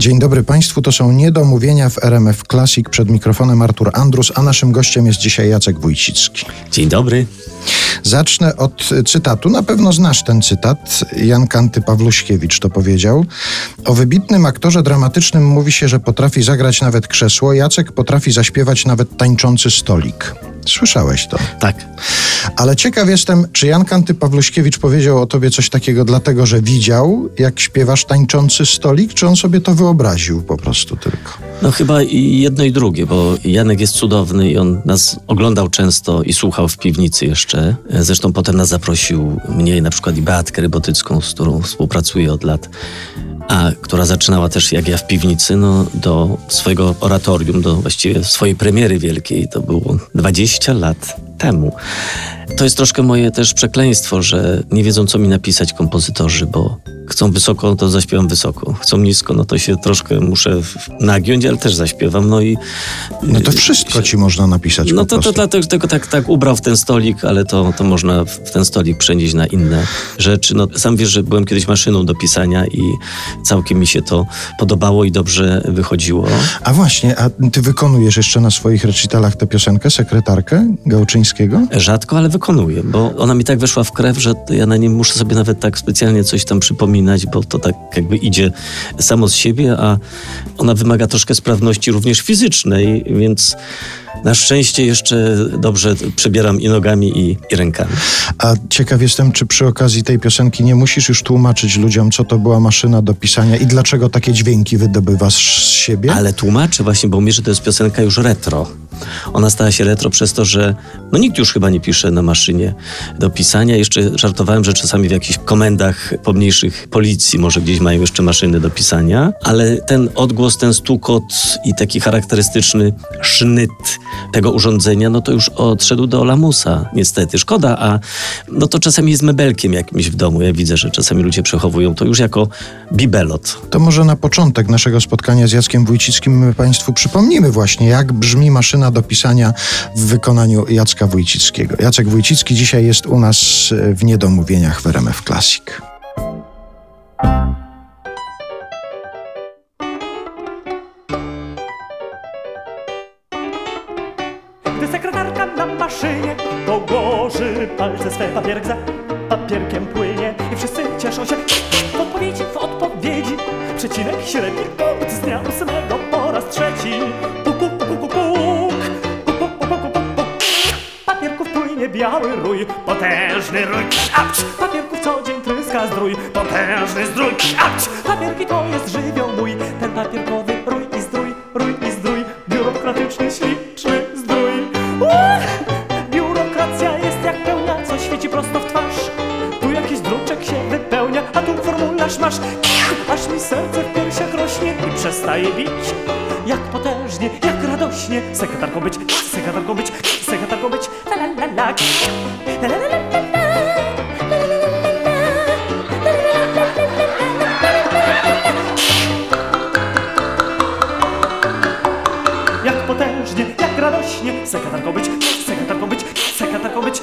Dzień dobry Państwu, to są niedomówienia w RMF Classic. Przed mikrofonem Artur Andrus, a naszym gościem jest dzisiaj Jacek Wójcicki. Dzień dobry. Zacznę od cytatu. Na pewno znasz ten cytat. Jan Kanty Pawluśkiewicz to powiedział. O wybitnym aktorze dramatycznym mówi się, że potrafi zagrać nawet krzesło. Jacek potrafi zaśpiewać nawet tańczący stolik. Słyszałeś to? Tak. Ale ciekaw jestem, czy Jan Kanty Pawluśkiewicz powiedział o tobie coś takiego dlatego, że widział, jak śpiewasz tańczący stolik, czy on sobie to wyobraził po prostu tylko? No chyba i jedno i drugie, bo Janek jest cudowny i on nas oglądał często i słuchał w piwnicy jeszcze. Zresztą potem nas zaprosił mnie i na przykład i Beatkę Rybotycką, z którą współpracuję od lat a która zaczynała też jak ja w piwnicy, no, do swojego oratorium, do właściwie swojej premiery wielkiej. To było 20 lat temu. To jest troszkę moje też przekleństwo, że nie wiedzą, co mi napisać kompozytorzy, bo chcą wysoko, to zaśpiewam wysoko. Chcą nisko, no to się troszkę muszę nagiąć, ale też zaśpiewam. No i. No to wszystko się, ci można napisać. No to, to dlatego tylko tak, tak ubrał w ten stolik, ale to, to można w ten stolik przenieść na inne rzeczy. No, sam wiesz, że byłem kiedyś maszyną do pisania i całkiem mi się to podobało i dobrze wychodziło. A właśnie, a ty wykonujesz jeszcze na swoich recitalach tę piosenkę, sekretarkę Gałczyńskiego? Rzadko, ale wykonuję, bo ona mi tak weszła w krew, że ja na nim muszę sobie nawet tak specjalnie coś tam przypominać, bo to tak jakby idzie samo z siebie, a ona wymaga troszkę sprawności również fizycznej, więc na szczęście jeszcze dobrze przebieram i nogami, i, i, rękami. A ciekaw jestem, czy przy okazji tej piosenki nie musisz już tłumaczyć ludziom, co to była maszyna do pisania i dlaczego takie dźwięki wydobywasz z siebie? Ale tłumaczę właśnie, bo mówię, że to jest piosenka już retro. Ona stała się retro przez to, że no nikt już chyba nie pisze na maszynie do pisania. Jeszcze żartowałem, że czasami w jakichś komendach pomniejszych policji może gdzieś mają jeszcze maszyny do pisania, ale ten odgłos, ten stukot i taki charakterystyczny sznyt tego urządzenia, no to już odszedł do lamusa, niestety. Szkoda, a no to czasami jest mebelkiem jakimś w domu. Ja widzę, że czasami ludzie przechowują to już jako bibelot. To może na początek naszego spotkania z Jackiem Wójcickim my Państwu przypomnimy właśnie, jak brzmi maszyna do pisania w wykonaniu Jacka Wójcickiego. Jacek Wójcicki dzisiaj jest u nas w Niedomówieniach w RMF Classic. Gdy sekretarka na maszynie położy palce swe, papierek za papierkiem płynie i wszyscy cieszą się w odpowiedzi, w odpowiedzi. Przecinek średni punkt z dnia ósmego po raz trzeci. Puku, puku, puku, puk, puk, puk, puk, puk, puk. Papierków płynie biały rój, potężny rój. Papierków co dzień tryska zdrój, potężny zdrój. Papierki to jest życie. Przestaje. Jak potężnie, jak radośnie sekretarką być, sekretarką być, sekretarką być. La la la la. La la la la la. Jak potężnie, jak radośnie sekretarką być, sekretarką być, sekretarką być.